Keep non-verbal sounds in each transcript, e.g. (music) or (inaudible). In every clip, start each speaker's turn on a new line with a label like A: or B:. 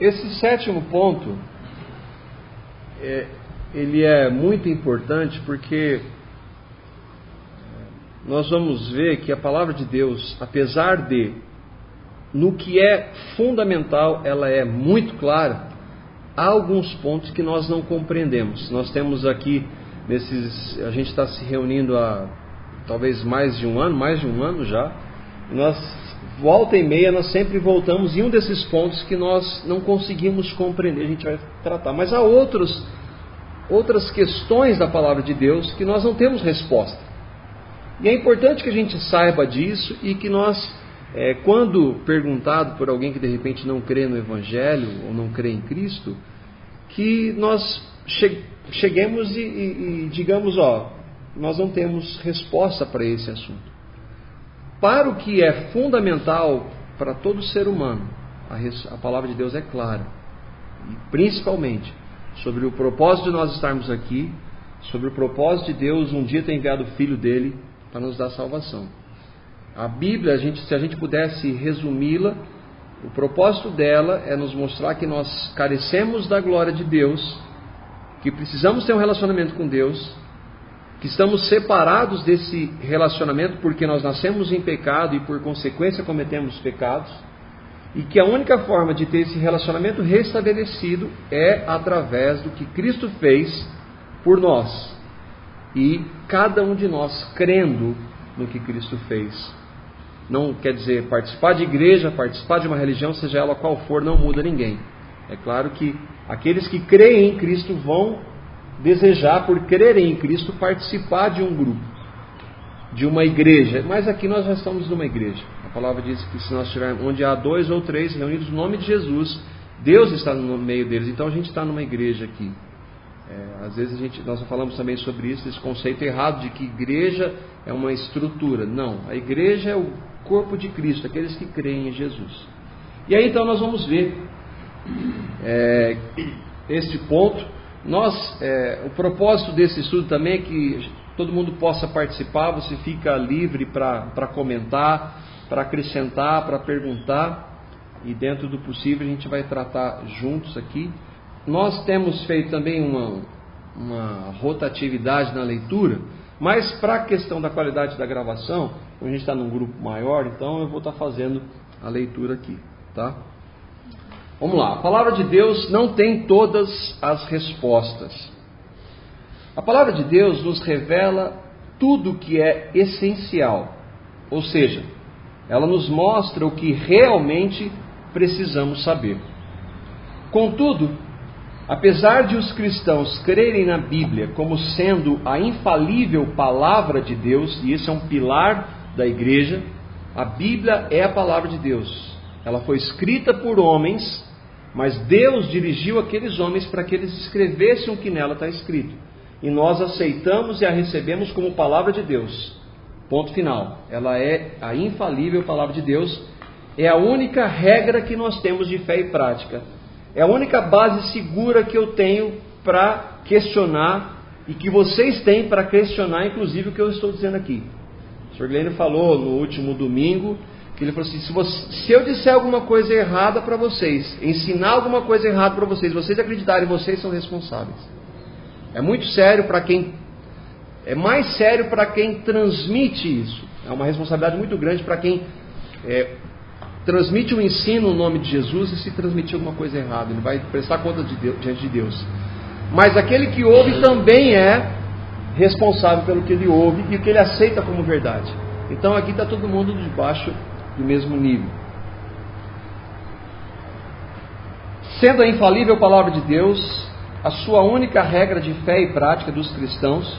A: Esse sétimo ponto, é, ele é muito importante porque nós vamos ver que a palavra de Deus, apesar de no que é fundamental, ela é muito clara, há alguns pontos que nós não compreendemos. Nós temos aqui nesses, a gente está se reunindo há talvez mais de um ano, mais de um ano já. nós volta e meia nós sempre voltamos em um desses pontos que nós não conseguimos compreender. A gente vai tratar, mas há outros outras questões da palavra de Deus que nós não temos resposta. E é importante que a gente saiba disso e que nós, é, quando perguntado por alguém que de repente não crê no Evangelho ou não crê em Cristo, que nós cheguemos e, e, e digamos: ó, nós não temos resposta para esse assunto. Para o que é fundamental para todo ser humano, a, a palavra de Deus é clara. E principalmente sobre o propósito de nós estarmos aqui, sobre o propósito de Deus um dia ter enviado o Filho dele para nos dar salvação. A Bíblia, a gente, se a gente pudesse resumi-la, o propósito dela é nos mostrar que nós carecemos da glória de Deus, que precisamos ter um relacionamento com Deus, que estamos separados desse relacionamento porque nós nascemos em pecado e por consequência cometemos pecados, e que a única forma de ter esse relacionamento restabelecido é através do que Cristo fez por nós e cada um de nós crendo no que Cristo fez. Não quer dizer participar de igreja, participar de uma religião, seja ela qual for, não muda ninguém. É claro que aqueles que creem em Cristo vão desejar, por crerem em Cristo, participar de um grupo, de uma igreja. Mas aqui nós já estamos numa igreja. A palavra diz que se nós estivermos onde há dois ou três reunidos no nome de Jesus, Deus está no meio deles. Então a gente está numa igreja aqui. É, às vezes a gente, nós falamos também sobre isso, esse conceito errado de que igreja é uma estrutura. Não, a igreja é o corpo de Cristo, aqueles que creem em Jesus. E aí então nós vamos ver é, este ponto. Nós, é, o propósito desse estudo também é que todo mundo possa participar, você fica livre para comentar, para acrescentar, para perguntar, e dentro do possível a gente vai tratar juntos aqui. Nós temos feito também uma, uma rotatividade na leitura, mas para a questão da qualidade da gravação, a gente está num grupo maior, então eu vou estar tá fazendo a leitura aqui, tá? Vamos lá. A palavra de Deus não tem todas as respostas. A palavra de Deus nos revela tudo o que é essencial, ou seja, ela nos mostra o que realmente precisamos saber. Contudo, Apesar de os cristãos crerem na Bíblia como sendo a infalível palavra de Deus, e isso é um pilar da igreja, a Bíblia é a palavra de Deus. Ela foi escrita por homens, mas Deus dirigiu aqueles homens para que eles escrevessem o que nela está escrito. E nós aceitamos e a recebemos como palavra de Deus. Ponto final. Ela é a infalível palavra de Deus. É a única regra que nós temos de fé e prática é a única base segura que eu tenho para questionar e que vocês têm para questionar, inclusive, o que eu estou dizendo aqui. O Sr. Glenn falou no último domingo que ele falou assim: se, você, se eu disser alguma coisa errada para vocês, ensinar alguma coisa errada para vocês, vocês acreditarem, vocês são responsáveis. É muito sério para quem. É mais sério para quem transmite isso. É uma responsabilidade muito grande para quem é, transmite o ensino no nome de Jesus e se transmitir alguma coisa errada, ele vai prestar conta de Deus, diante de Deus. Mas aquele que ouve também é responsável pelo que ele ouve e o que ele aceita como verdade. Então aqui está todo mundo debaixo do mesmo nível. Sendo a infalível palavra de Deus a sua única regra de fé e prática dos cristãos,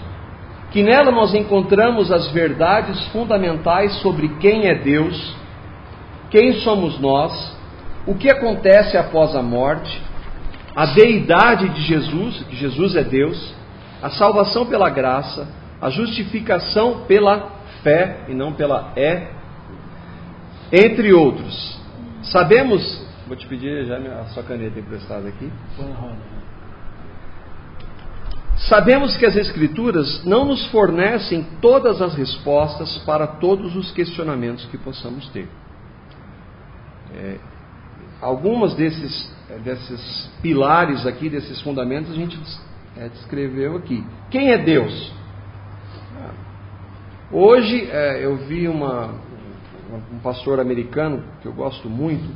A: que nela nós encontramos as verdades fundamentais sobre quem é Deus quem somos nós, o que acontece após a morte, a deidade de Jesus, que Jesus é Deus, a salvação pela graça, a justificação pela fé e não pela é, entre outros. Sabemos, vou te pedir já a sua caneta emprestada aqui. Sabemos que as Escrituras não nos fornecem todas as respostas para todos os questionamentos que possamos ter. É, algumas desses, desses pilares aqui, desses fundamentos, a gente é, descreveu aqui. Quem é Deus? Hoje é, eu vi uma, um pastor americano que eu gosto muito.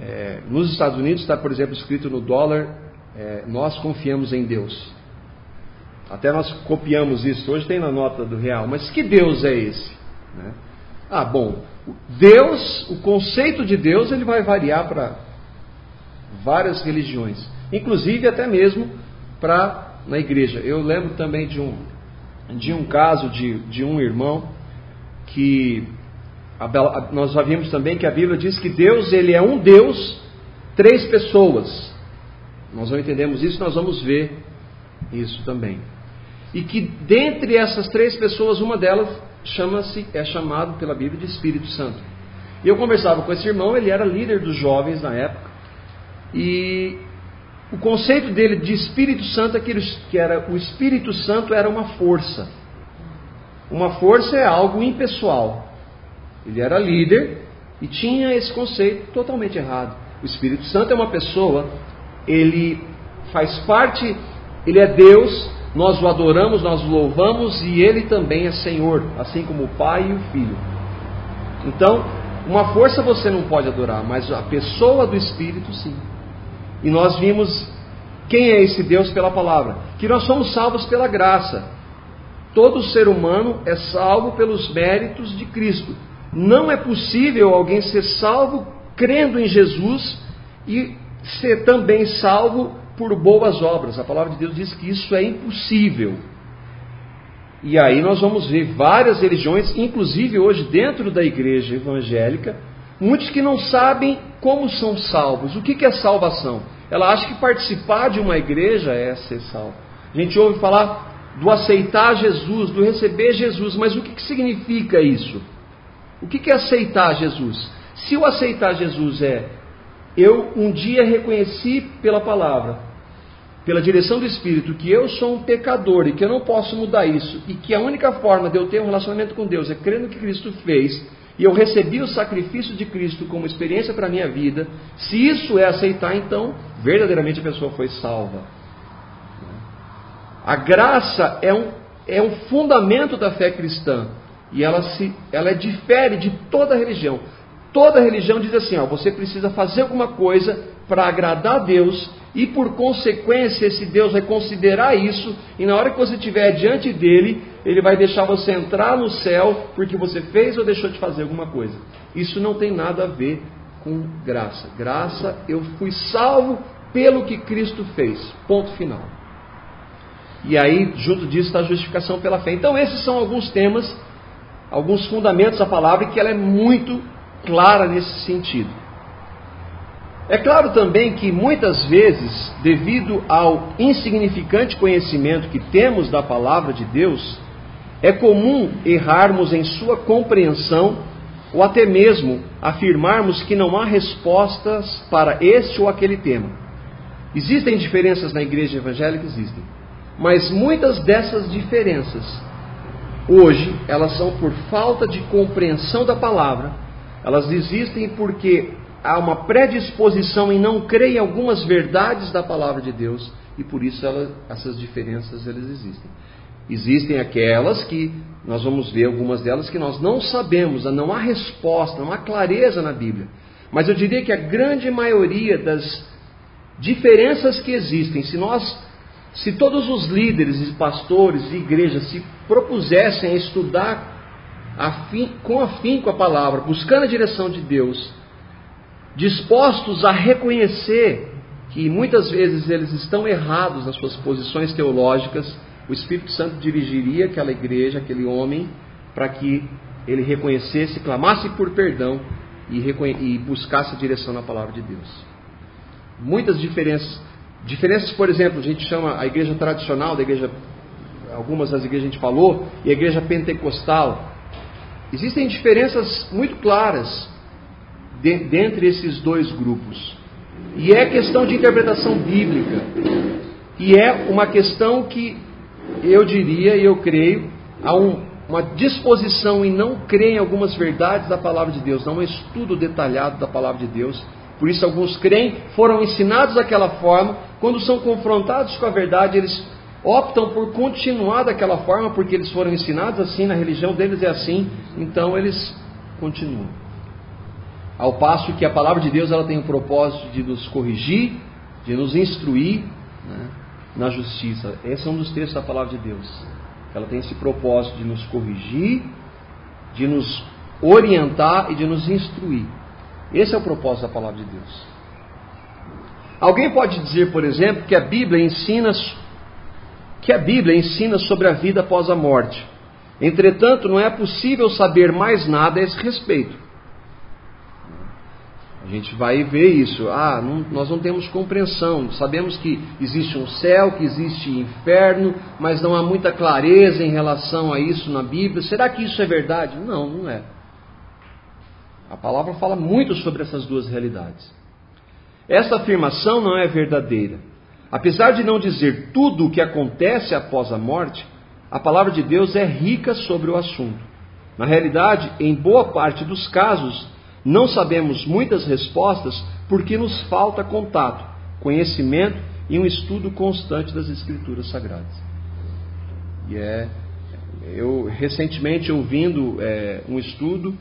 A: É, nos Estados Unidos está, por exemplo, escrito no dólar: é, Nós confiamos em Deus. Até nós copiamos isso. Hoje tem na nota do real. Mas que Deus é esse? Né? Ah, bom. Deus, o conceito de Deus, ele vai variar para várias religiões, inclusive até mesmo para na igreja. Eu lembro também de um de um caso de, de um irmão que nós já vimos também que a Bíblia diz que Deus ele é um Deus, três pessoas. Nós não entendemos isso, nós vamos ver isso também. E que dentre essas três pessoas, uma delas chama-se, é chamado pela Bíblia de Espírito Santo. E eu conversava com esse irmão, ele era líder dos jovens na época, e o conceito dele de Espírito Santo é que, era o Espírito Santo era uma força. Uma força é algo impessoal. Ele era líder e tinha esse conceito totalmente errado. O Espírito Santo é uma pessoa, ele faz parte, ele é Deus, nós o adoramos, nós o louvamos e ele também é Senhor, assim como o Pai e o Filho. Então, uma força você não pode adorar, mas a pessoa do Espírito sim. E nós vimos quem é esse Deus pela palavra, que nós somos salvos pela graça. Todo ser humano é salvo pelos méritos de Cristo. Não é possível alguém ser salvo crendo em Jesus e ser também salvo por boas obras. A palavra de Deus diz que isso é impossível. E aí nós vamos ver várias religiões, inclusive hoje dentro da igreja evangélica, muitos que não sabem como são salvos. O que é salvação? Ela acha que participar de uma igreja é ser salvo. A gente ouve falar do aceitar Jesus, do receber Jesus, mas o que significa isso? O que é aceitar Jesus? Se o aceitar Jesus é eu um dia reconheci pela palavra pela direção do Espírito, que eu sou um pecador e que eu não posso mudar isso, e que a única forma de eu ter um relacionamento com Deus é crendo que Cristo fez, e eu recebi o sacrifício de Cristo como experiência para a minha vida, se isso é aceitar, então verdadeiramente a pessoa foi salva. A graça é um, é um fundamento da fé cristã e ela, se, ela difere de toda religião. Toda religião diz assim: ó, você precisa fazer alguma coisa para agradar a Deus e por consequência esse Deus vai considerar isso e na hora que você estiver diante dele, ele vai deixar você entrar no céu porque você fez ou deixou de fazer alguma coisa. Isso não tem nada a ver com graça. Graça, eu fui salvo pelo que Cristo fez. Ponto final. E aí, junto disso está a justificação pela fé. Então, esses são alguns temas, alguns fundamentos da palavra que ela é muito clara nesse sentido. É claro também que muitas vezes, devido ao insignificante conhecimento que temos da palavra de Deus, é comum errarmos em sua compreensão ou até mesmo afirmarmos que não há respostas para este ou aquele tema. Existem diferenças na igreja evangélica? Existem. Mas muitas dessas diferenças, hoje, elas são por falta de compreensão da palavra, elas existem porque há uma predisposição em não crer em algumas verdades da palavra de Deus e por isso essas diferenças elas existem. Existem aquelas que nós vamos ver algumas delas que nós não sabemos, não há resposta, não há clareza na Bíblia. Mas eu diria que a grande maioria das diferenças que existem, se nós se todos os líderes e pastores e igrejas se propusessem estudar afim, com afinco a palavra, buscando a direção de Deus, dispostos a reconhecer que muitas vezes eles estão errados nas suas posições teológicas, o Espírito Santo dirigiria aquela igreja, aquele homem, para que ele reconhecesse, clamasse por perdão e, e buscasse a direção na palavra de Deus. Muitas diferenças. Diferenças, por exemplo, a gente chama a igreja tradicional, da igreja, algumas das igrejas a gente falou, e a igreja pentecostal. Existem diferenças muito claras de, dentre esses dois grupos. E é questão de interpretação bíblica. E é uma questão que eu diria e eu creio há um, uma disposição em não crer em algumas verdades da palavra de Deus, não um estudo detalhado da palavra de Deus, por isso alguns creem, foram ensinados daquela forma, quando são confrontados com a verdade, eles optam por continuar daquela forma, porque eles foram ensinados assim, na religião deles é assim, então eles continuam. Ao passo que a palavra de Deus ela tem o propósito de nos corrigir, de nos instruir né, na justiça. Esse é um dos textos da palavra de Deus. Ela tem esse propósito de nos corrigir, de nos orientar e de nos instruir. Esse é o propósito da palavra de Deus. Alguém pode dizer, por exemplo, que a Bíblia ensina que a Bíblia ensina sobre a vida após a morte. Entretanto, não é possível saber mais nada a esse respeito. A gente vai ver isso. Ah, não, nós não temos compreensão. Sabemos que existe um céu, que existe inferno, mas não há muita clareza em relação a isso na Bíblia. Será que isso é verdade? Não, não é. A palavra fala muito sobre essas duas realidades. Essa afirmação não é verdadeira. Apesar de não dizer tudo o que acontece após a morte, a palavra de Deus é rica sobre o assunto. Na realidade, em boa parte dos casos, não sabemos muitas respostas porque nos falta contato, conhecimento e um estudo constante das Escrituras Sagradas. E é, eu recentemente ouvindo é, um estudo,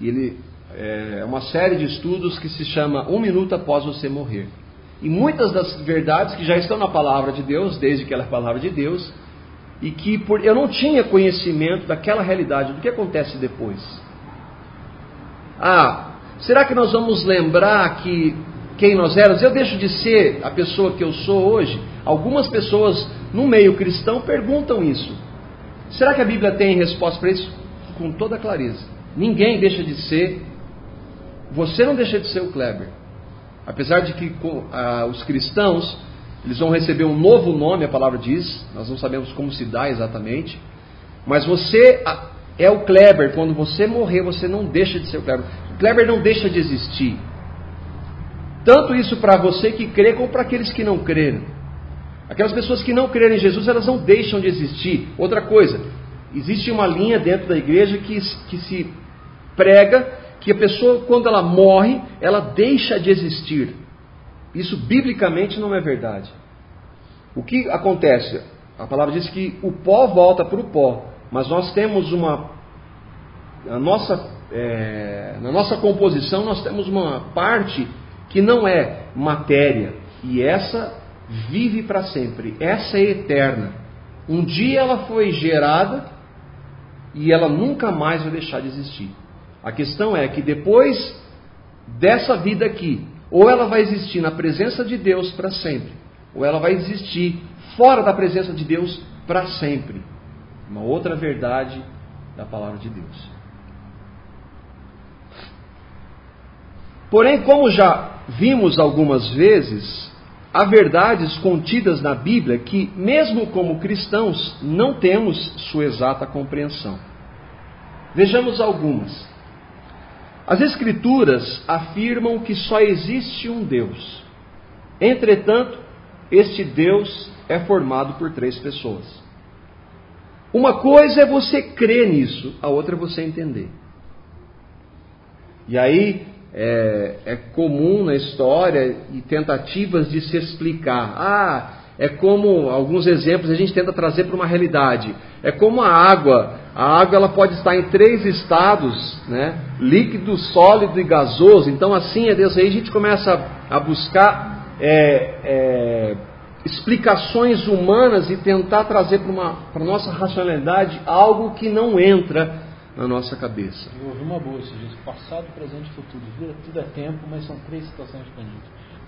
A: ele é uma série de estudos que se chama Um Minuto Após Você Morrer. E muitas das verdades que já estão na palavra de Deus, desde que ela é palavra de Deus, e que por, eu não tinha conhecimento daquela realidade, do que acontece depois. Ah, será que nós vamos lembrar que quem nós éramos? Eu deixo de ser a pessoa que eu sou hoje? Algumas pessoas no meio cristão perguntam isso. Será que a Bíblia tem resposta para isso? Com toda clareza. Ninguém deixa de ser. Você não deixa de ser o Kleber. Apesar de que ah, os cristãos eles vão receber um novo nome, a palavra diz, nós não sabemos como se dá exatamente, mas você é o Kleber, quando você morrer, você não deixa de ser o Kleber. O Kleber não deixa de existir. Tanto isso para você que crê, como para aqueles que não creram. Aquelas pessoas que não creram em Jesus, elas não deixam de existir. Outra coisa, existe uma linha dentro da igreja que, que se prega que a pessoa, quando ela morre, ela deixa de existir. Isso biblicamente não é verdade. O que acontece? A palavra diz que o pó volta para o pó. Mas nós temos uma. A nossa, é, na nossa composição, nós temos uma parte que não é matéria. E essa vive para sempre. Essa é eterna. Um dia ela foi gerada e ela nunca mais vai deixar de existir. A questão é que depois dessa vida aqui, ou ela vai existir na presença de Deus para sempre, ou ela vai existir fora da presença de Deus para sempre. Uma outra verdade da palavra de Deus. Porém, como já vimos algumas vezes, há verdades contidas na Bíblia que, mesmo como cristãos, não temos sua exata compreensão. Vejamos algumas. As Escrituras afirmam que só existe um Deus. Entretanto, este Deus é formado por três pessoas. Uma coisa é você crer nisso, a outra é você entender. E aí é, é, comum na história e tentativas de se explicar. Ah, é como alguns exemplos a gente tenta trazer para uma realidade. É como a água. A água ela pode estar em três estados, né? líquido, sólido e gasoso. Então assim é Deus. Aí a gente começa a buscar é, é, explicações humanas e tentar trazer para a nossa racionalidade algo que não entra na nossa cabeça.
B: Eu ouvi uma boa, passado, presente e futuro. Tudo é tempo, mas são três situações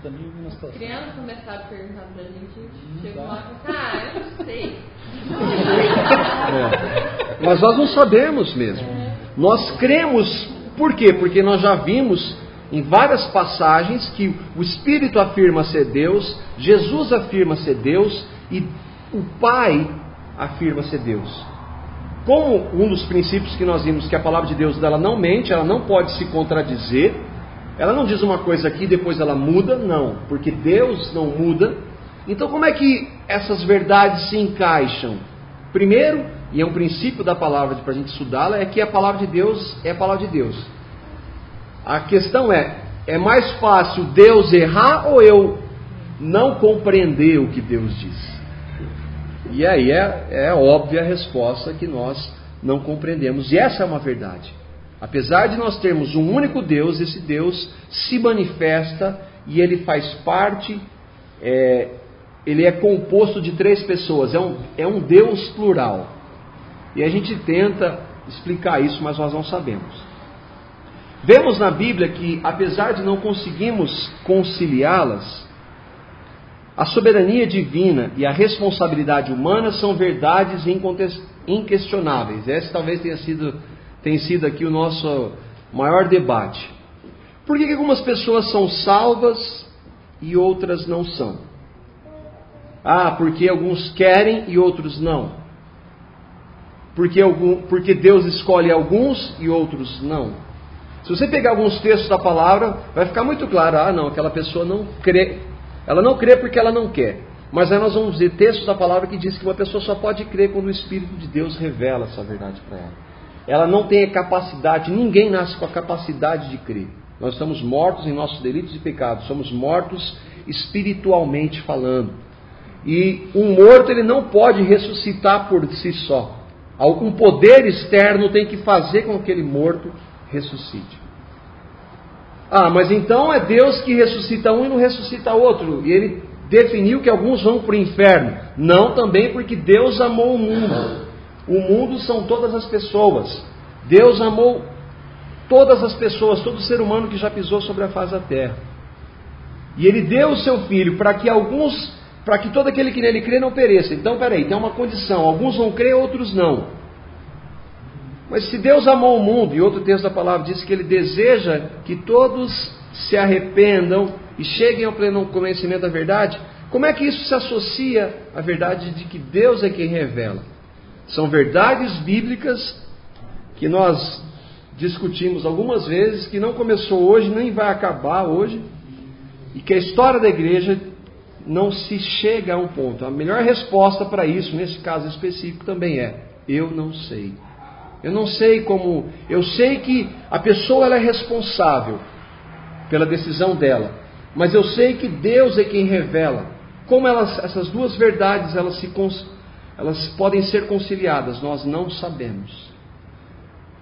B: disponíveis.
C: As crianças começaram a perguntar para a gente, chegou lá e falou, ah, eu não sei.
A: É. Mas nós não sabemos mesmo. É. Nós cremos, por quê? Porque nós já vimos em várias passagens que o Espírito afirma ser Deus, Jesus afirma ser Deus e o Pai afirma ser Deus. Como um dos princípios que nós vimos que a palavra de Deus dela não mente, ela não pode se contradizer, ela não diz uma coisa aqui e depois ela muda, não, porque Deus não muda. Então, como é que essas verdades se encaixam? Primeiro, e é um princípio da palavra para a gente estudá-la, é que a palavra de Deus é a palavra de Deus. A questão é, é mais fácil Deus errar ou eu não compreender o que Deus diz? E aí é, é óbvia a resposta que nós não compreendemos. E essa é uma verdade. Apesar de nós termos um único Deus, esse Deus se manifesta e ele faz parte, é, ele é composto de três pessoas, é um, é um Deus plural. E a gente tenta explicar isso, mas nós não sabemos. Vemos na Bíblia que, apesar de não conseguirmos conciliá-las, a soberania divina e a responsabilidade humana são verdades inquestionáveis. Esse talvez tenha sido, tenha sido aqui o nosso maior debate. Por que, que algumas pessoas são salvas e outras não são? Ah, porque alguns querem e outros não. Porque, algum, porque Deus escolhe alguns e outros não. Se você pegar alguns textos da palavra, vai ficar muito claro: ah, não, aquela pessoa não crê ela não crê porque ela não quer. Mas aí nós vamos ver textos da palavra que diz que uma pessoa só pode crer quando o Espírito de Deus revela essa verdade para ela. Ela não tem a capacidade, ninguém nasce com a capacidade de crer. Nós estamos mortos em nossos delitos e pecados, somos mortos espiritualmente falando. E um morto ele não pode ressuscitar por si só. Algum poder externo tem que fazer com que aquele morto ressuscite. Ah, mas então é Deus que ressuscita um e não ressuscita outro. E ele definiu que alguns vão para o inferno. Não também porque Deus amou o mundo. O mundo são todas as pessoas. Deus amou todas as pessoas, todo ser humano que já pisou sobre a face da terra. E ele deu o seu filho para que alguns, para que todo aquele que nele crê não pereça. Então, peraí, tem uma condição: alguns vão crer, outros não. Mas se Deus amou o mundo, e outro texto da palavra diz que ele deseja que todos se arrependam e cheguem ao pleno conhecimento da verdade, como é que isso se associa à verdade de que Deus é quem revela? São verdades bíblicas que nós discutimos algumas vezes, que não começou hoje, nem vai acabar hoje, e que a história da igreja não se chega a um ponto. A melhor resposta para isso, nesse caso específico, também é: eu não sei. Eu não sei como. Eu sei que a pessoa ela é responsável pela decisão dela, mas eu sei que Deus é quem revela. Como elas, essas duas verdades elas, se, elas podem ser conciliadas, nós não sabemos.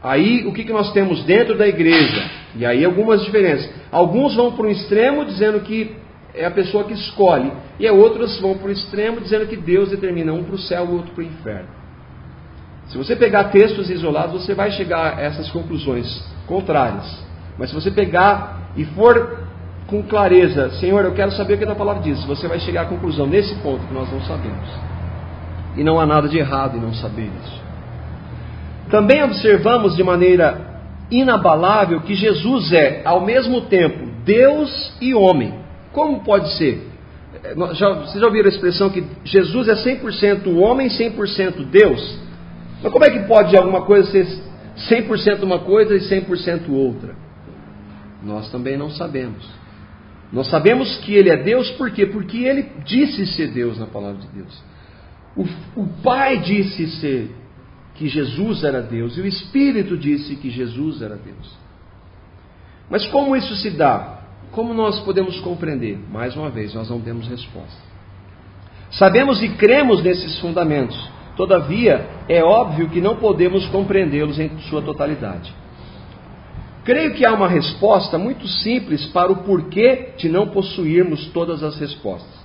A: Aí o que, que nós temos dentro da igreja? E aí algumas diferenças. Alguns vão para um extremo dizendo que é a pessoa que escolhe, e outros vão para o extremo dizendo que Deus determina um para o céu e outro para o inferno. Se você pegar textos isolados, você vai chegar a essas conclusões contrárias. Mas se você pegar e for com clareza, Senhor, eu quero saber o que a palavra diz, você vai chegar à conclusão nesse ponto que nós não sabemos. E não há nada de errado em não saber isso. Também observamos de maneira inabalável que Jesus é, ao mesmo tempo, Deus e homem. Como pode ser? Já, vocês já ouviram a expressão que Jesus é 100% homem, 100% Deus? Mas como é que pode alguma coisa ser 100% uma coisa e 100% outra? Nós também não sabemos. Nós sabemos que Ele é Deus por quê? Porque Ele disse ser Deus na palavra de Deus. O, o Pai disse ser que Jesus era Deus e o Espírito disse que Jesus era Deus. Mas como isso se dá? Como nós podemos compreender? Mais uma vez, nós não temos resposta. Sabemos e cremos nesses fundamentos, Todavia, é óbvio que não podemos compreendê-los em sua totalidade. Creio que há uma resposta muito simples para o porquê de não possuirmos todas as respostas.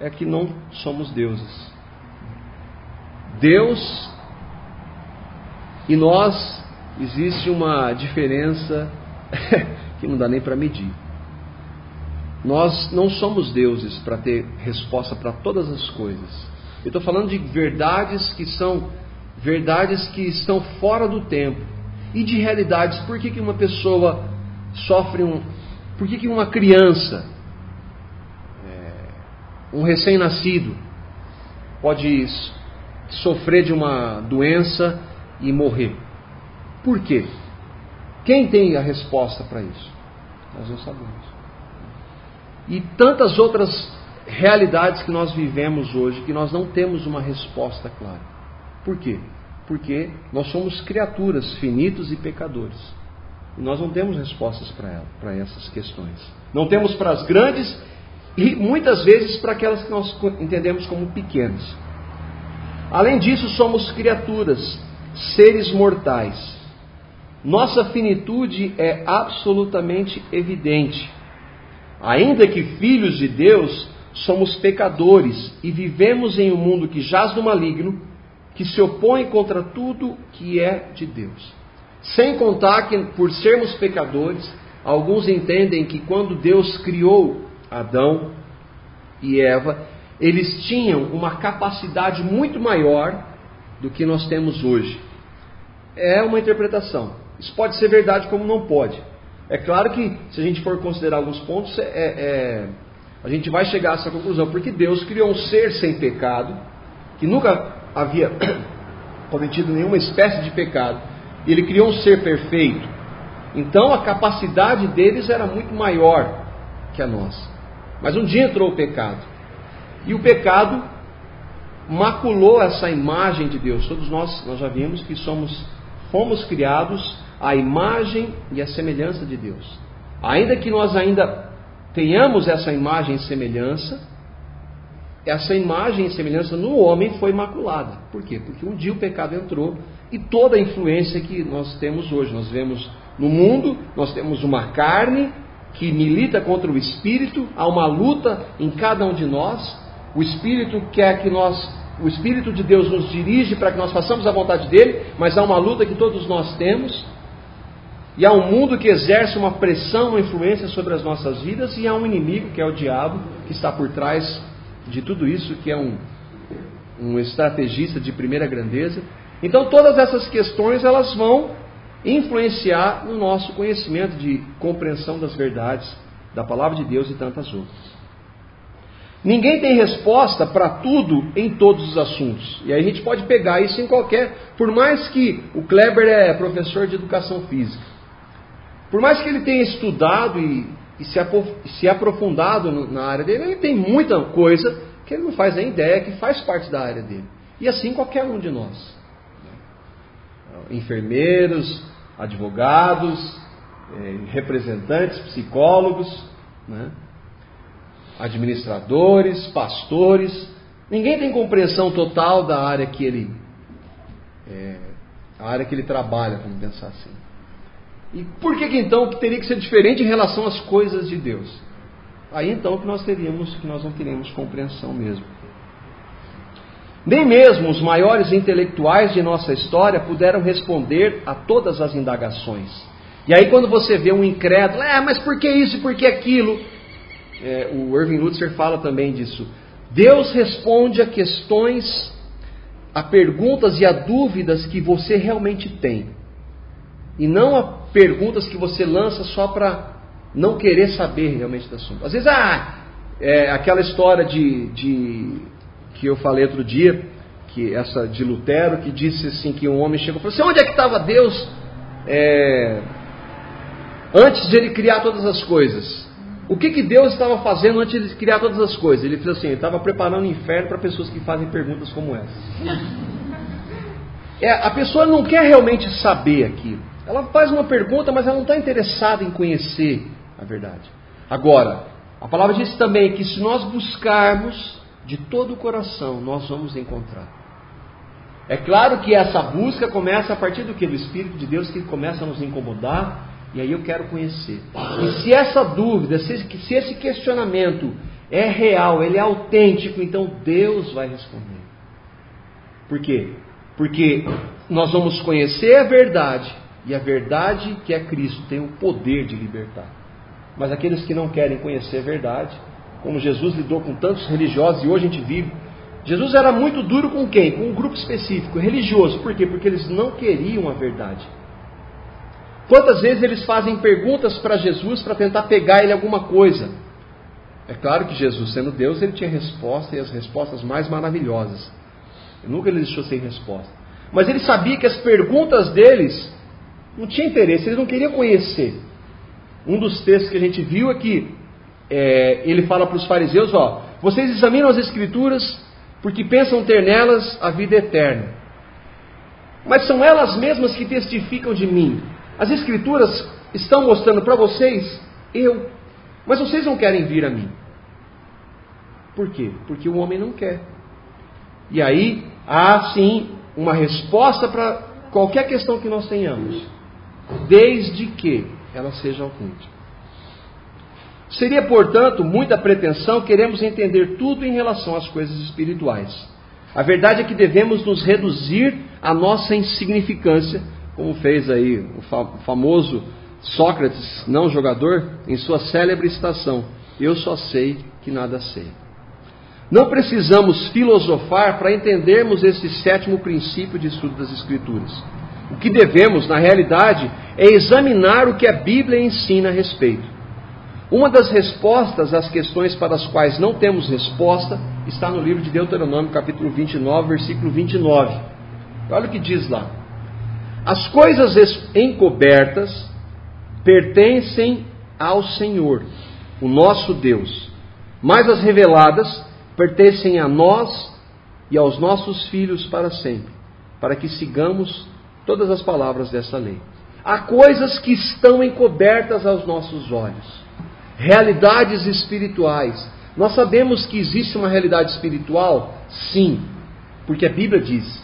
A: É que não somos deuses. Deus e nós existe uma diferença (laughs) que não dá nem para medir. Nós não somos deuses para ter resposta para todas as coisas. Eu estou falando de verdades que são verdades que estão fora do tempo e de realidades. Por que, que uma pessoa sofre um. Por que, que uma criança, um recém-nascido, pode sofrer de uma doença e morrer? Por quê? Quem tem a resposta para isso? Nós não sabemos. E tantas outras realidades que nós vivemos hoje que nós não temos uma resposta clara. Por quê? Porque nós somos criaturas finitos e pecadores. E nós não temos respostas para essas questões. Não temos para as grandes e muitas vezes para aquelas que nós entendemos como pequenas. Além disso, somos criaturas, seres mortais. Nossa finitude é absolutamente evidente. Ainda que filhos de Deus, somos pecadores e vivemos em um mundo que jaz no maligno, que se opõe contra tudo que é de Deus. Sem contar que, por sermos pecadores, alguns entendem que quando Deus criou Adão e Eva, eles tinham uma capacidade muito maior do que nós temos hoje. É uma interpretação. Isso pode ser verdade, como não pode. É claro que, se a gente for considerar alguns pontos, é, é, a gente vai chegar a essa conclusão, porque Deus criou um ser sem pecado, que nunca havia (coughs) cometido nenhuma espécie de pecado, e ele criou um ser perfeito. Então a capacidade deles era muito maior que a nossa. Mas um dia entrou o pecado. E o pecado maculou essa imagem de Deus. Todos nós, nós já vimos que somos fomos criados à imagem e à semelhança de Deus. Ainda que nós ainda tenhamos essa imagem e semelhança, essa imagem e semelhança no homem foi maculada. Por quê? Porque um dia o pecado entrou e toda a influência que nós temos hoje. Nós vemos no mundo, nós temos uma carne que milita contra o espírito, há uma luta em cada um de nós. O espírito quer que nós, o espírito de Deus nos dirige para que nós façamos a vontade dele, mas há uma luta que todos nós temos. E há um mundo que exerce uma pressão, uma influência sobre as nossas vidas, e há um inimigo, que é o diabo, que está por trás de tudo isso, que é um, um estrategista de primeira grandeza. Então, todas essas questões elas vão influenciar no nosso conhecimento de compreensão das verdades da palavra de Deus e tantas outras. Ninguém tem resposta para tudo em todos os assuntos. E aí a gente pode pegar isso em qualquer. Por mais que o Kleber é professor de educação física, por mais que ele tenha estudado e, e se, se aprofundado na área dele, ele tem muita coisa que ele não faz nem ideia que faz parte da área dele. E assim qualquer um de nós. Enfermeiros, advogados, eh, representantes, psicólogos, né? administradores, pastores. Ninguém tem compreensão total da área que ele, é, a área que ele trabalha, vamos pensar assim. E por que, que então que teria que ser diferente em relação às coisas de Deus? Aí então que nós teríamos, que nós não teríamos compreensão mesmo. Nem mesmo os maiores intelectuais de nossa história puderam responder a todas as indagações. E aí quando você vê um incrédulo, é, mas por que isso e por que aquilo? É, o Irving Lutzer fala também disso. Deus responde a questões, a perguntas e a dúvidas que você realmente tem. E não a perguntas que você lança só para não querer saber realmente do assunto. Às vezes, ah, é aquela história de, de que eu falei outro dia, que essa de Lutero, que disse assim que um homem chegou e falou assim, onde é que estava Deus é, antes de ele criar todas as coisas? O que, que Deus estava fazendo antes de criar todas as coisas? Ele fez assim, ele estava preparando o inferno para pessoas que fazem perguntas como essa. É, a pessoa não quer realmente saber aquilo. Ela faz uma pergunta, mas ela não está interessada em conhecer a verdade. Agora, a palavra diz também que se nós buscarmos de todo o coração, nós vamos encontrar. É claro que essa busca começa a partir do que? Do Espírito de Deus que começa a nos incomodar, e aí eu quero conhecer. E se essa dúvida, se esse questionamento é real, ele é autêntico, então Deus vai responder. Por quê? Porque nós vamos conhecer a verdade e a verdade que é Cristo tem o poder de libertar. Mas aqueles que não querem conhecer a verdade, como Jesus lidou com tantos religiosos e hoje a gente vive, Jesus era muito duro com quem? Com um grupo específico, religioso. Por quê? Porque eles não queriam a verdade. Quantas vezes eles fazem perguntas para Jesus para tentar pegar ele alguma coisa? É claro que Jesus, sendo Deus, ele tinha resposta e as respostas mais maravilhosas. Nunca ele deixou sem resposta. Mas ele sabia que as perguntas deles não tinha interesse, eles não queriam conhecer. Um dos textos que a gente viu aqui, é, ele fala para os fariseus: ó, vocês examinam as escrituras porque pensam ter nelas a vida eterna. Mas são elas mesmas que testificam de mim. As escrituras estão mostrando para vocês eu, mas vocês não querem vir a mim. Por quê? Porque o homem não quer. E aí há sim uma resposta para qualquer questão que nós tenhamos, desde que ela seja autêntica. Seria, portanto, muita pretensão queremos entender tudo em relação às coisas espirituais. A verdade é que devemos nos reduzir à nossa insignificância, como fez aí o famoso Sócrates, não jogador, em sua célebre estação: Eu só sei que nada sei. Não precisamos filosofar para entendermos esse sétimo princípio de estudo das Escrituras. O que devemos, na realidade, é examinar o que a Bíblia ensina a respeito. Uma das respostas às questões para as quais não temos resposta está no livro de Deuteronômio, capítulo 29, versículo 29. Olha o que diz lá: As coisas encobertas pertencem ao Senhor, o nosso Deus, mas as reveladas pertencem a nós e aos nossos filhos para sempre, para que sigamos todas as palavras dessa lei. Há coisas que estão encobertas aos nossos olhos, realidades espirituais. Nós sabemos que existe uma realidade espiritual? Sim, porque a Bíblia diz.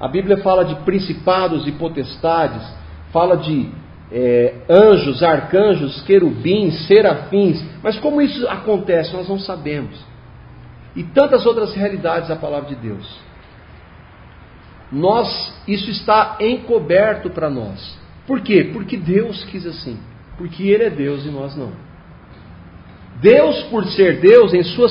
A: A Bíblia fala de principados e potestades, fala de é, anjos, arcanjos, querubins, serafins, mas como isso acontece, nós não sabemos e tantas outras realidades da palavra de Deus. Nós, isso está encoberto para nós. Por quê? Porque Deus quis assim. Porque Ele é Deus e nós não. Deus, por ser Deus, em sua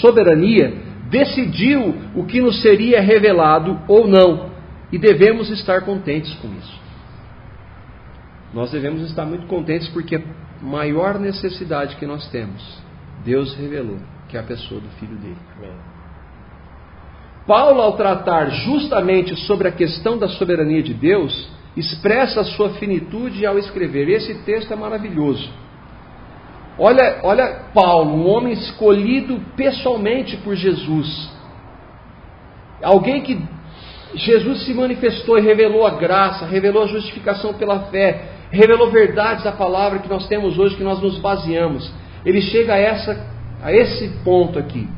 A: soberania, decidiu o que nos seria revelado ou não. E devemos estar contentes com isso. Nós devemos estar muito contentes porque a maior necessidade que nós temos, Deus revelou que é a pessoa do filho dele. Paulo, ao tratar justamente sobre a questão da soberania de Deus, expressa a sua finitude ao escrever. Esse texto é maravilhoso. Olha, olha Paulo, um homem escolhido pessoalmente por Jesus. Alguém que Jesus se manifestou e revelou a graça, revelou a justificação pela fé, revelou verdades da palavra que nós temos hoje, que nós nos baseamos. Ele chega a essa a esse ponto aqui.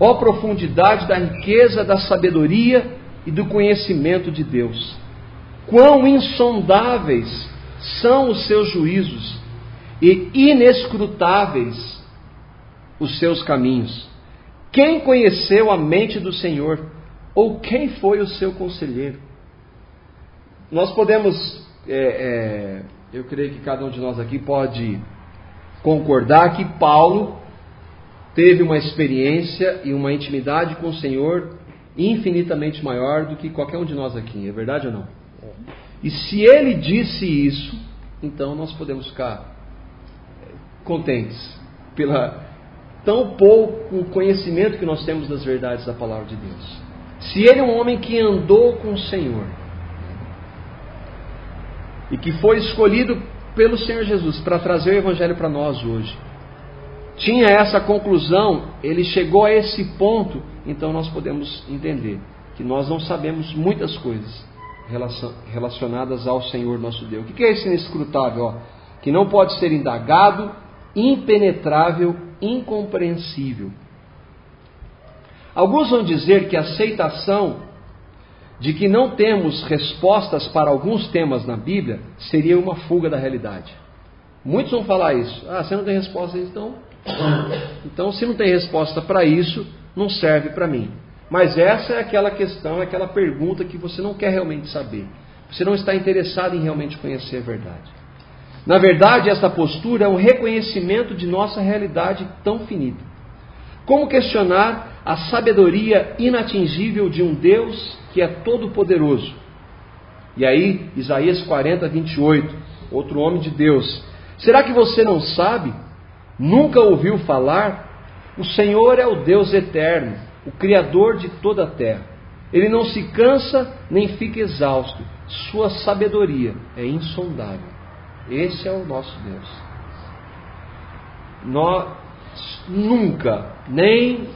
A: Ó profundidade da riqueza, da sabedoria e do conhecimento de Deus. Quão insondáveis são os seus juízos e inescrutáveis os seus caminhos. Quem conheceu a mente do Senhor? Ou quem foi o seu conselheiro? Nós podemos, é, é, eu creio que cada um de nós aqui pode concordar que Paulo teve uma experiência e uma intimidade com o Senhor infinitamente maior do que qualquer um de nós aqui, é verdade ou não? E se ele disse isso, então nós podemos ficar contentes pela tão pouco conhecimento que nós temos das verdades da palavra de Deus. Se ele é um homem que andou com o Senhor e que foi escolhido pelo Senhor Jesus para trazer o evangelho para nós hoje, tinha essa conclusão, ele chegou a esse ponto, então nós podemos entender que nós não sabemos muitas coisas relacionadas ao Senhor nosso Deus. O que é esse inescrutável? Que não pode ser indagado, impenetrável, incompreensível. Alguns vão dizer que a aceitação de que não temos respostas para alguns temas na Bíblia seria uma fuga da realidade. Muitos vão falar isso. Ah, você não tem resposta, então então, se não tem resposta para isso, não serve para mim. Mas essa é aquela questão, é aquela pergunta que você não quer realmente saber. Você não está interessado em realmente conhecer a verdade. Na verdade, essa postura é um reconhecimento de nossa realidade tão finita. Como questionar a sabedoria inatingível de um Deus que é todo-poderoso? E aí, Isaías 40, 28, outro homem de Deus. Será que você não sabe? Nunca ouviu falar? O Senhor é o Deus eterno, o Criador de toda a terra. Ele não se cansa nem fica exausto. Sua sabedoria é insondável. Esse é o nosso Deus. Nós nunca, nem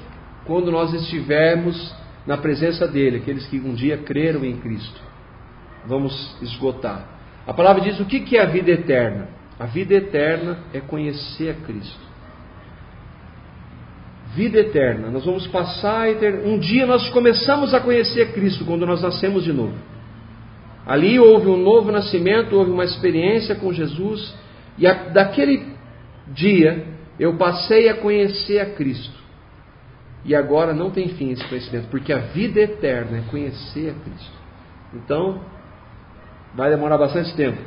A: quando nós estivermos na presença dele, aqueles que um dia creram em Cristo, vamos esgotar. A palavra diz o que é a vida eterna? A vida eterna é conhecer a Cristo. Vida eterna. Nós vamos passar a. Um dia nós começamos a conhecer Cristo quando nós nascemos de novo. Ali houve um novo nascimento, houve uma experiência com Jesus, e a... daquele dia eu passei a conhecer a Cristo. E agora não tem fim esse conhecimento, porque a vida eterna é conhecer a Cristo. Então, vai demorar bastante tempo.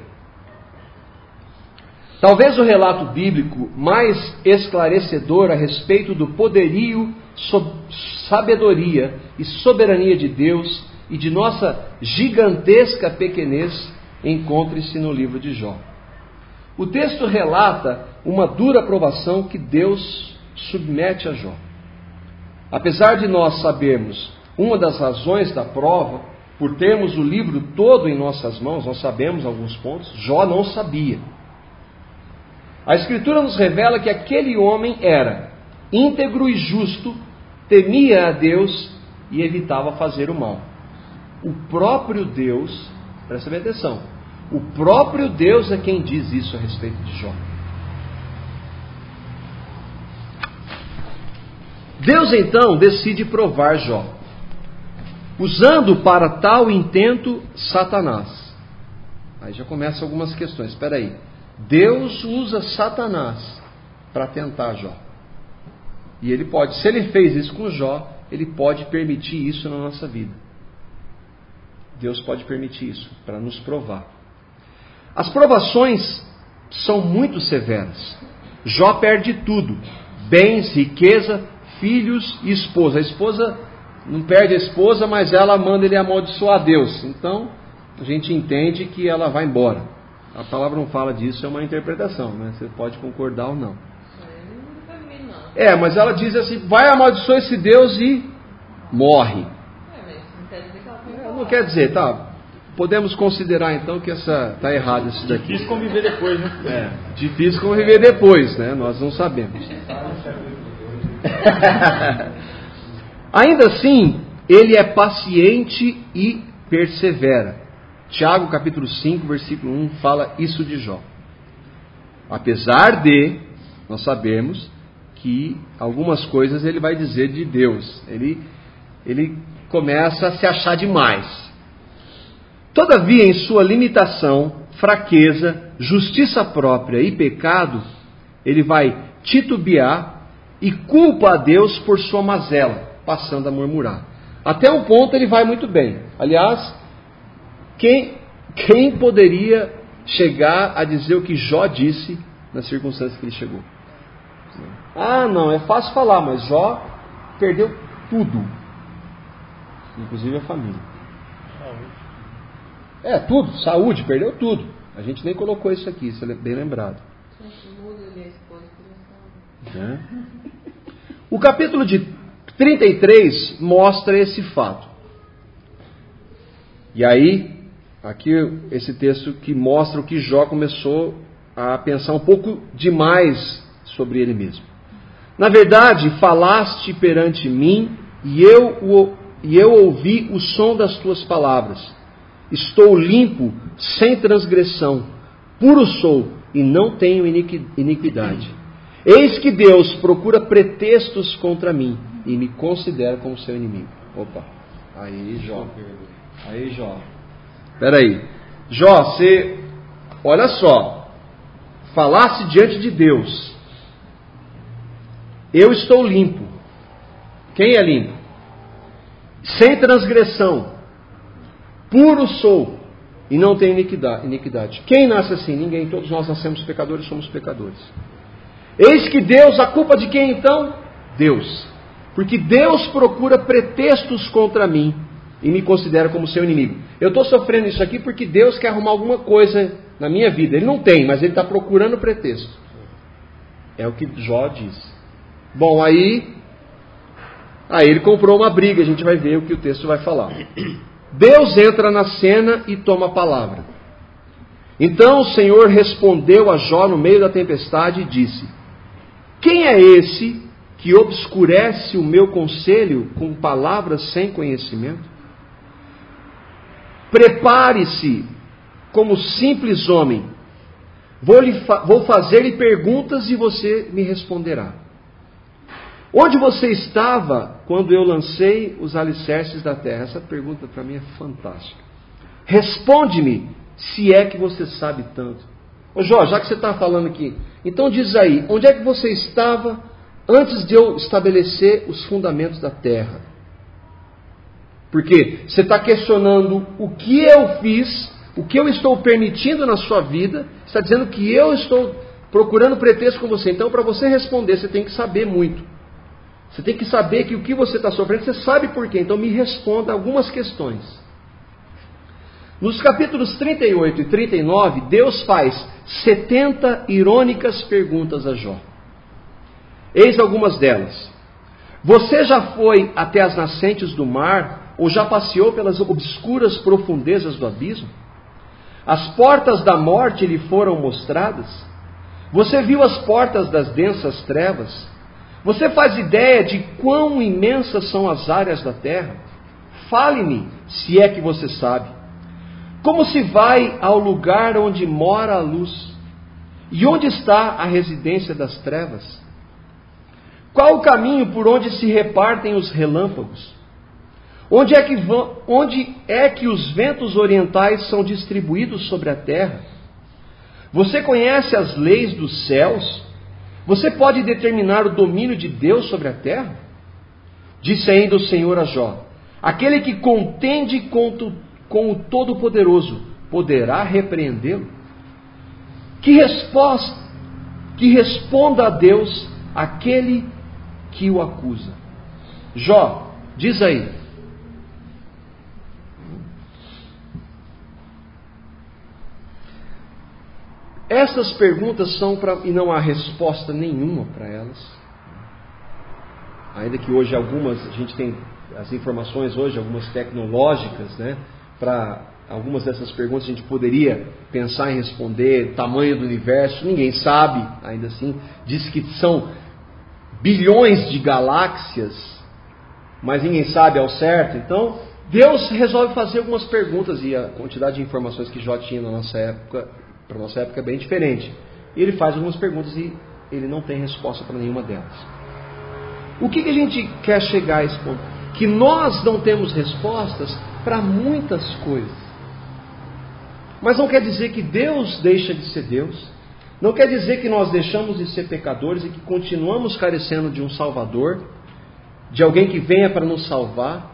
A: Talvez o relato bíblico mais esclarecedor a respeito do poderio, sabedoria e soberania de Deus e de nossa gigantesca pequenez encontre-se no livro de Jó. O texto relata uma dura provação que Deus submete a Jó. Apesar de nós sabermos uma das razões da prova, por termos o livro todo em nossas mãos, nós sabemos alguns pontos, Jó não sabia. A Escritura nos revela que aquele homem era íntegro e justo, temia a Deus e evitava fazer o mal. O próprio Deus, presta bem atenção, o próprio Deus é quem diz isso a respeito de Jó. Deus então decide provar Jó, usando para tal intento Satanás. Aí já começam algumas questões. Espera aí. Deus usa Satanás para tentar Jó. E ele pode, se ele fez isso com Jó, ele pode permitir isso na nossa vida. Deus pode permitir isso para nos provar. As provações são muito severas. Jó perde tudo: bens, riqueza, filhos e esposa. A esposa não perde a esposa, mas ela manda ele amaldiçoar Deus. Então, a gente entende que ela vai embora. A palavra não fala disso, é uma interpretação, né? Você pode concordar ou não. É, mas ela diz assim: vai amaldiçoar esse Deus e morre. Não quer dizer, tá? Podemos considerar então que essa tá errado isso daqui.
B: Difícil conviver depois, né?
A: É, difícil conviver depois, né? Nós não sabemos. (laughs) Ainda assim, ele é paciente e persevera. Tiago capítulo 5, versículo 1 fala isso de Jó. Apesar de nós sabemos que algumas coisas ele vai dizer de Deus. Ele, ele começa a se achar demais. Todavia, em sua limitação, fraqueza, justiça própria e pecado, ele vai titubear e culpa a Deus por sua mazela, passando a murmurar. Até um ponto ele vai muito bem. Aliás, quem, quem poderia chegar a dizer o que Jó disse nas circunstâncias que ele chegou? Ah, não, é fácil falar, mas Jó perdeu tudo, inclusive a família. É, tudo, saúde, perdeu tudo. A gente nem colocou isso aqui, isso é bem lembrado. É. O capítulo de 33 mostra esse fato. E aí, aqui esse texto que mostra o que Jó começou a pensar um pouco demais sobre ele mesmo. Na verdade, falaste perante mim e eu, e eu ouvi o som das tuas palavras. Estou limpo, sem transgressão, puro sou e não tenho iniquidade. Eis que Deus procura pretextos contra mim e me considera como seu inimigo. Opa, aí Jó. Aí Jó. Peraí. Jó, você, olha só, falasse diante de Deus, eu estou limpo. Quem é limpo? Sem transgressão, puro sou e não tenho iniquidade. Quem nasce assim? Ninguém. Todos nós nascemos pecadores, somos pecadores. Eis que Deus, a culpa de quem então? Deus. Porque Deus procura pretextos contra mim e me considera como seu inimigo. Eu estou sofrendo isso aqui porque Deus quer arrumar alguma coisa na minha vida. Ele não tem, mas ele está procurando pretexto. É o que Jó diz. Bom, aí, aí ele comprou uma briga. A gente vai ver o que o texto vai falar. Deus entra na cena e toma a palavra. Então o Senhor respondeu a Jó no meio da tempestade e disse: quem é esse que obscurece o meu conselho com palavras sem conhecimento? Prepare-se como simples homem, Vou, lhe fa vou fazer-lhe perguntas e você me responderá. Onde você estava quando eu lancei os alicerces da terra? Essa pergunta para mim é fantástica. Responde-me, se é que você sabe tanto. Ô Jó, já que você está falando aqui, então diz aí, onde é que você estava antes de eu estabelecer os fundamentos da terra? Porque você está questionando o que eu fiz, o que eu estou permitindo na sua vida, está dizendo que eu estou procurando pretexto com você. Então, para você responder, você tem que saber muito. Você tem que saber que o que você está sofrendo, você sabe por quê. Então, me responda algumas questões. Nos capítulos 38 e 39, Deus faz 70 irônicas perguntas a Jó. Eis algumas delas. Você já foi até as nascentes do mar, ou já passeou pelas obscuras profundezas do abismo? As portas da morte lhe foram mostradas? Você viu as portas das densas trevas? Você faz ideia de quão imensas são as áreas da terra? Fale-me, se é que você sabe. Como se vai ao lugar onde mora a luz? E onde está a residência das trevas? Qual o caminho por onde se repartem os relâmpagos? Onde é que, vão, onde é que os ventos orientais são distribuídos sobre a terra? Você conhece as leis dos céus? Você pode determinar o domínio de Deus sobre a terra? Disse ainda o Senhor a Jó: Aquele que contende com, o Todo-Poderoso poderá repreendê-lo? Que resposta, que responda a Deus aquele que o acusa. Jó, diz aí. Essas perguntas são para. e não há resposta nenhuma para elas. Ainda que hoje algumas, a gente tem as informações hoje, algumas tecnológicas, né? Para algumas dessas perguntas a gente poderia pensar em responder, tamanho do universo, ninguém sabe, ainda assim. Diz que são bilhões de galáxias, mas ninguém sabe ao certo. Então, Deus resolve fazer algumas perguntas e a quantidade de informações que Jó tinha na nossa época para nossa época é bem diferente. Ele faz algumas perguntas e ele não tem resposta para nenhuma delas. O que, que a gente quer chegar a esse ponto? Que nós não temos respostas para muitas coisas. Mas não quer dizer que Deus deixa de ser Deus. Não quer dizer que nós deixamos de ser pecadores e que continuamos carecendo de um Salvador, de alguém que venha para nos salvar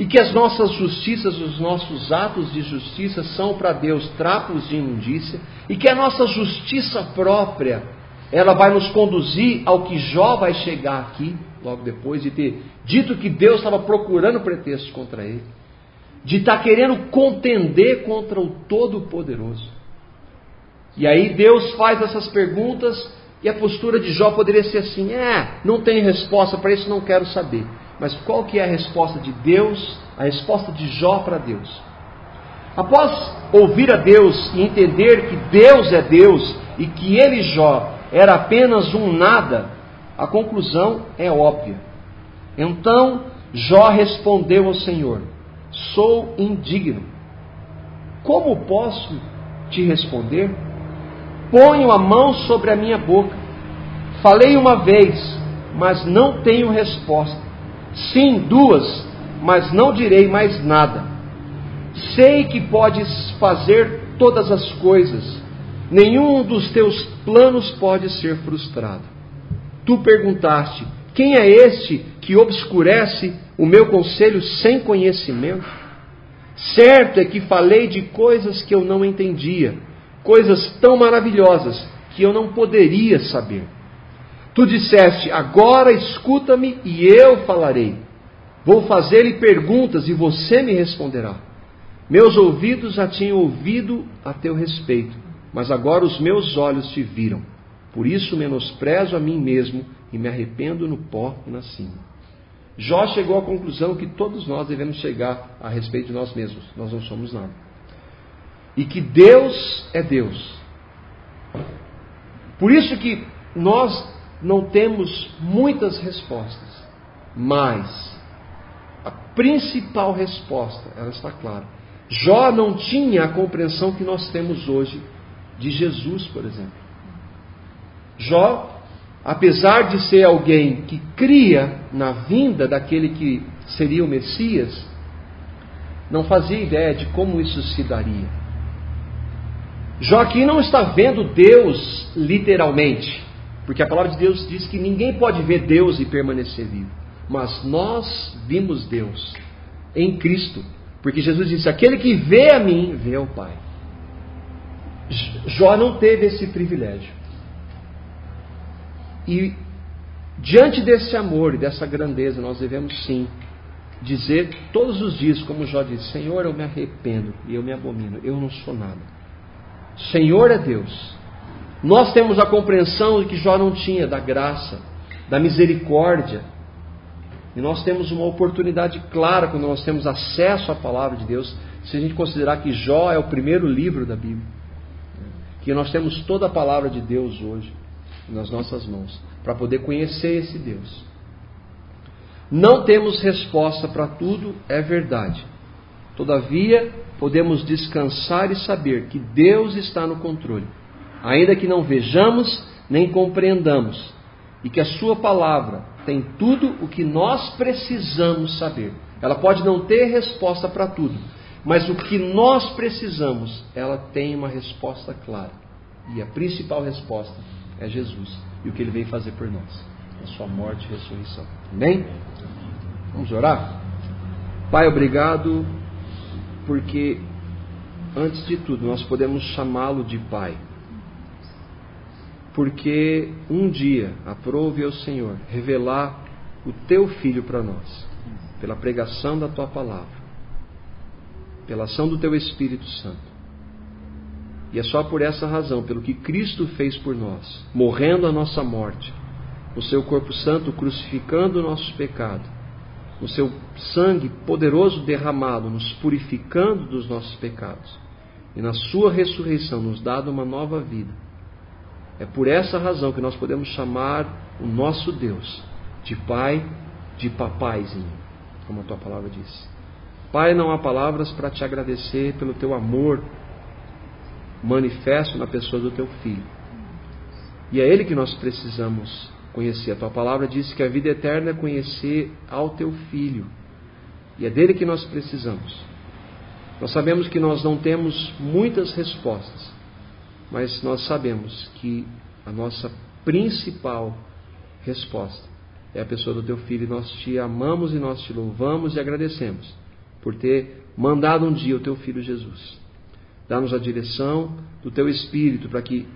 A: e que as nossas justiças, os nossos atos de justiça são para Deus trapos de imundícia, e que a nossa justiça própria, ela vai nos conduzir ao que Jó vai chegar aqui, logo depois de ter dito que Deus estava procurando pretextos contra ele, de estar tá querendo contender contra o Todo-Poderoso. E aí Deus faz essas perguntas, e a postura de Jó poderia ser assim: é, não tem resposta para isso, não quero saber. Mas qual que é a resposta de Deus, a resposta de Jó para Deus? Após ouvir a Deus e entender que Deus é Deus e que ele, Jó, era apenas um nada, a conclusão é óbvia. Então Jó respondeu ao Senhor: Sou indigno. Como posso te responder? Ponho a mão sobre a minha boca. Falei uma vez, mas não tenho resposta. Sim, duas, mas não direi mais nada. Sei que podes fazer todas as coisas, nenhum dos teus planos pode ser frustrado. Tu perguntaste: quem é este que obscurece o meu conselho sem conhecimento? Certo é que falei de coisas que eu não entendia, coisas tão maravilhosas que eu não poderia saber. Tu disseste: Agora escuta-me e eu falarei. Vou fazer-lhe perguntas e você me responderá. Meus ouvidos já tinham ouvido a teu respeito, mas agora os meus olhos te viram. Por isso menosprezo a mim mesmo e me arrependo no pó e na cima. Jó chegou à conclusão que todos nós devemos chegar a respeito de nós mesmos. Nós não somos nada. E que Deus é Deus. Por isso que nós não temos muitas respostas, mas a principal resposta, ela está clara. Jó não tinha a compreensão que nós temos hoje de Jesus, por exemplo. Jó, apesar de ser alguém que cria na vinda daquele que seria o Messias, não fazia ideia de como isso se daria. Jó aqui não está vendo Deus literalmente, porque a palavra de Deus diz que ninguém pode ver Deus e permanecer vivo. Mas nós vimos Deus em Cristo, porque Jesus disse: Aquele que vê a mim, vê o Pai. Jó não teve esse privilégio. E diante desse amor e dessa grandeza, nós devemos sim dizer todos os dias, como Jó disse: Senhor, eu me arrependo e eu me abomino, eu não sou nada. Senhor é Deus. Nós temos a compreensão que Jó não tinha da graça, da misericórdia. E nós temos uma oportunidade clara quando nós temos acesso à palavra de Deus, se a gente considerar que Jó é o primeiro livro da Bíblia. Que nós temos toda a palavra de Deus hoje nas nossas mãos, para poder conhecer esse Deus. Não temos resposta para tudo, é verdade. Todavia, podemos descansar e saber que Deus está no controle, ainda que não vejamos nem compreendamos, e que a Sua palavra tem tudo o que nós precisamos saber. Ela pode não ter resposta para tudo, mas o que nós precisamos, ela tem uma resposta clara. E a principal resposta é Jesus e o que ele veio fazer por nós, a sua morte e ressurreição. Amém? Vamos orar? Pai, obrigado porque, antes de tudo, nós podemos chamá-lo de Pai. Porque um dia aprove ao Senhor revelar o teu Filho para nós, pela pregação da tua palavra, pela ação do teu Espírito Santo. E é só por essa razão, pelo que Cristo fez por nós, morrendo a nossa morte, o seu corpo santo crucificando o nosso pecado, o seu sangue poderoso derramado, nos purificando dos nossos pecados, e na sua ressurreição nos dado uma nova vida. É por essa razão que nós podemos chamar o nosso Deus de Pai, de Papaizinho, como a tua palavra diz. Pai, não há palavras para te agradecer pelo teu amor manifesto na pessoa do teu filho. E é ele que nós precisamos conhecer. A tua palavra diz que a vida eterna é conhecer ao teu filho. E é dele que nós precisamos. Nós sabemos que nós não temos muitas respostas, mas nós sabemos que a nossa principal resposta é a pessoa do teu filho. E nós te amamos e nós te louvamos e agradecemos por ter mandado um dia o teu filho Jesus. Dá-nos a direção do teu espírito para que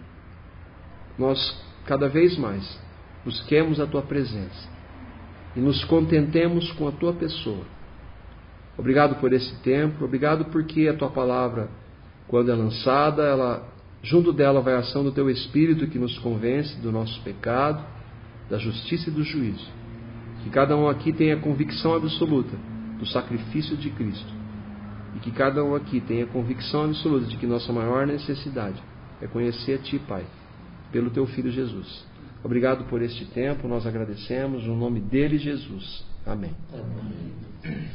A: nós cada vez mais busquemos a tua presença e nos contentemos com a tua pessoa. Obrigado por esse tempo, obrigado porque a tua palavra, quando é lançada, ela junto dela vai a ação do teu espírito que nos convence do nosso pecado, da justiça e do juízo. Que cada um aqui tenha convicção absoluta do sacrifício de Cristo. E que cada um aqui tenha convicção absoluta de que nossa maior necessidade é conhecer a Ti, Pai, pelo Teu Filho Jesus. Obrigado por este tempo, nós agradecemos, no nome dele, Jesus. Amém. Amém.